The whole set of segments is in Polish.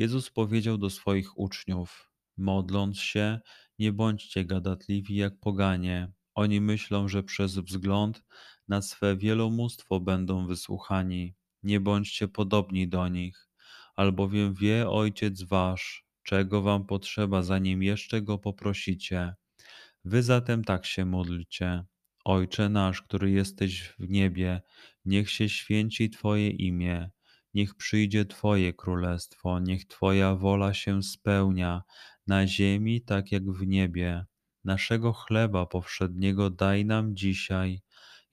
Jezus powiedział do swoich uczniów: Modląc się, nie bądźcie gadatliwi jak poganie. Oni myślą, że przez wzgląd na swe wielomóstwo będą wysłuchani. Nie bądźcie podobni do nich, albowiem wie Ojciec Wasz, czego Wam potrzeba, zanim jeszcze Go poprosicie. Wy zatem tak się módlcie. Ojcze nasz, który jesteś w niebie, niech się święci Twoje imię Niech przyjdzie Twoje królestwo, niech Twoja wola się spełnia na ziemi, tak jak w niebie. Naszego chleba powszedniego daj nam dzisiaj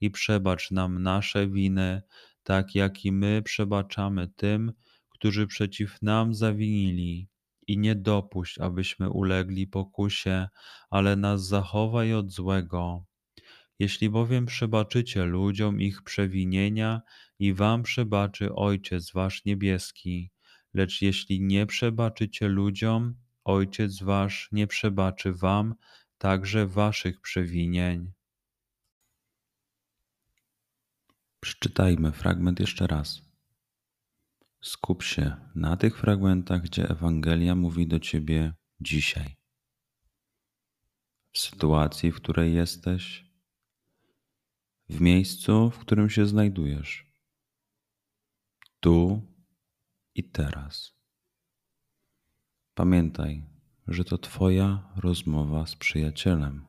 i przebacz nam nasze winy, tak jak i my przebaczamy tym, którzy przeciw nam zawinili. I nie dopuść, abyśmy ulegli pokusie, ale nas zachowaj od złego jeśli bowiem przebaczycie ludziom ich przewinienia, i wam przebaczy Ojciec wasz niebieski. Lecz jeśli nie przebaczycie ludziom, Ojciec wasz nie przebaczy wam także waszych przewinień. Przeczytajmy fragment jeszcze raz. Skup się na tych fragmentach, gdzie Ewangelia mówi do ciebie dzisiaj. W sytuacji, w której jesteś, w miejscu, w którym się znajdujesz. Tu i teraz. Pamiętaj, że to Twoja rozmowa z przyjacielem.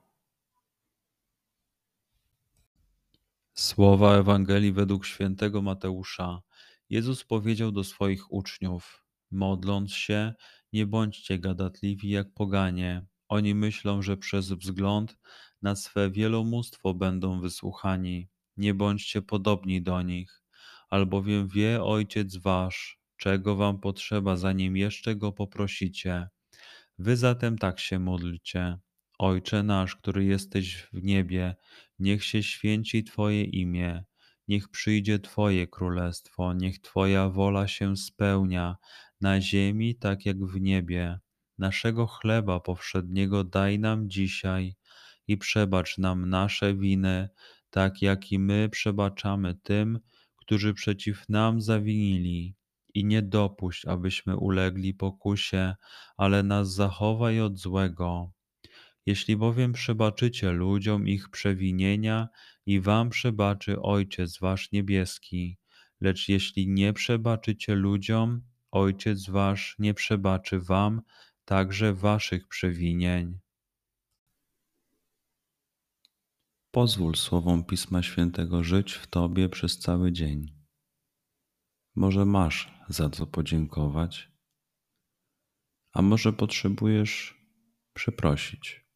Słowa Ewangelii według świętego Mateusza. Jezus powiedział do swoich uczniów: Modląc się, nie bądźcie gadatliwi jak poganie. Oni myślą, że przez wzgląd na swe wielomóstwo będą wysłuchani. Nie bądźcie podobni do nich, albowiem wie Ojciec Wasz, czego Wam potrzeba, zanim jeszcze Go poprosicie. Wy zatem tak się módlcie. Ojcze nasz, który jesteś w niebie, niech się święci Twoje imię, niech przyjdzie Twoje królestwo, niech Twoja wola się spełnia na ziemi tak jak w niebie. Naszego chleba powszedniego daj nam dzisiaj i przebacz nam nasze winy, tak jak i my przebaczamy tym, którzy przeciw nam zawinili. I nie dopuść, abyśmy ulegli pokusie, ale nas zachowaj od złego. Jeśli bowiem przebaczycie ludziom ich przewinienia, i wam przebaczy Ojciec Wasz niebieski. Lecz jeśli nie przebaczycie ludziom, Ojciec Wasz nie przebaczy wam także waszych przewinień. Pozwól słowom Pisma Świętego żyć w Tobie przez cały dzień. Może masz za co podziękować, a może potrzebujesz przeprosić.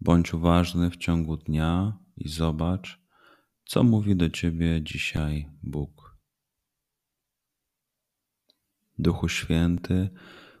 Bądź uważny w ciągu dnia i zobacz, co mówi do Ciebie dzisiaj Bóg. Duchu Święty,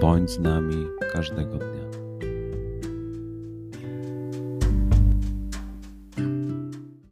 bądź z nami każdego dnia.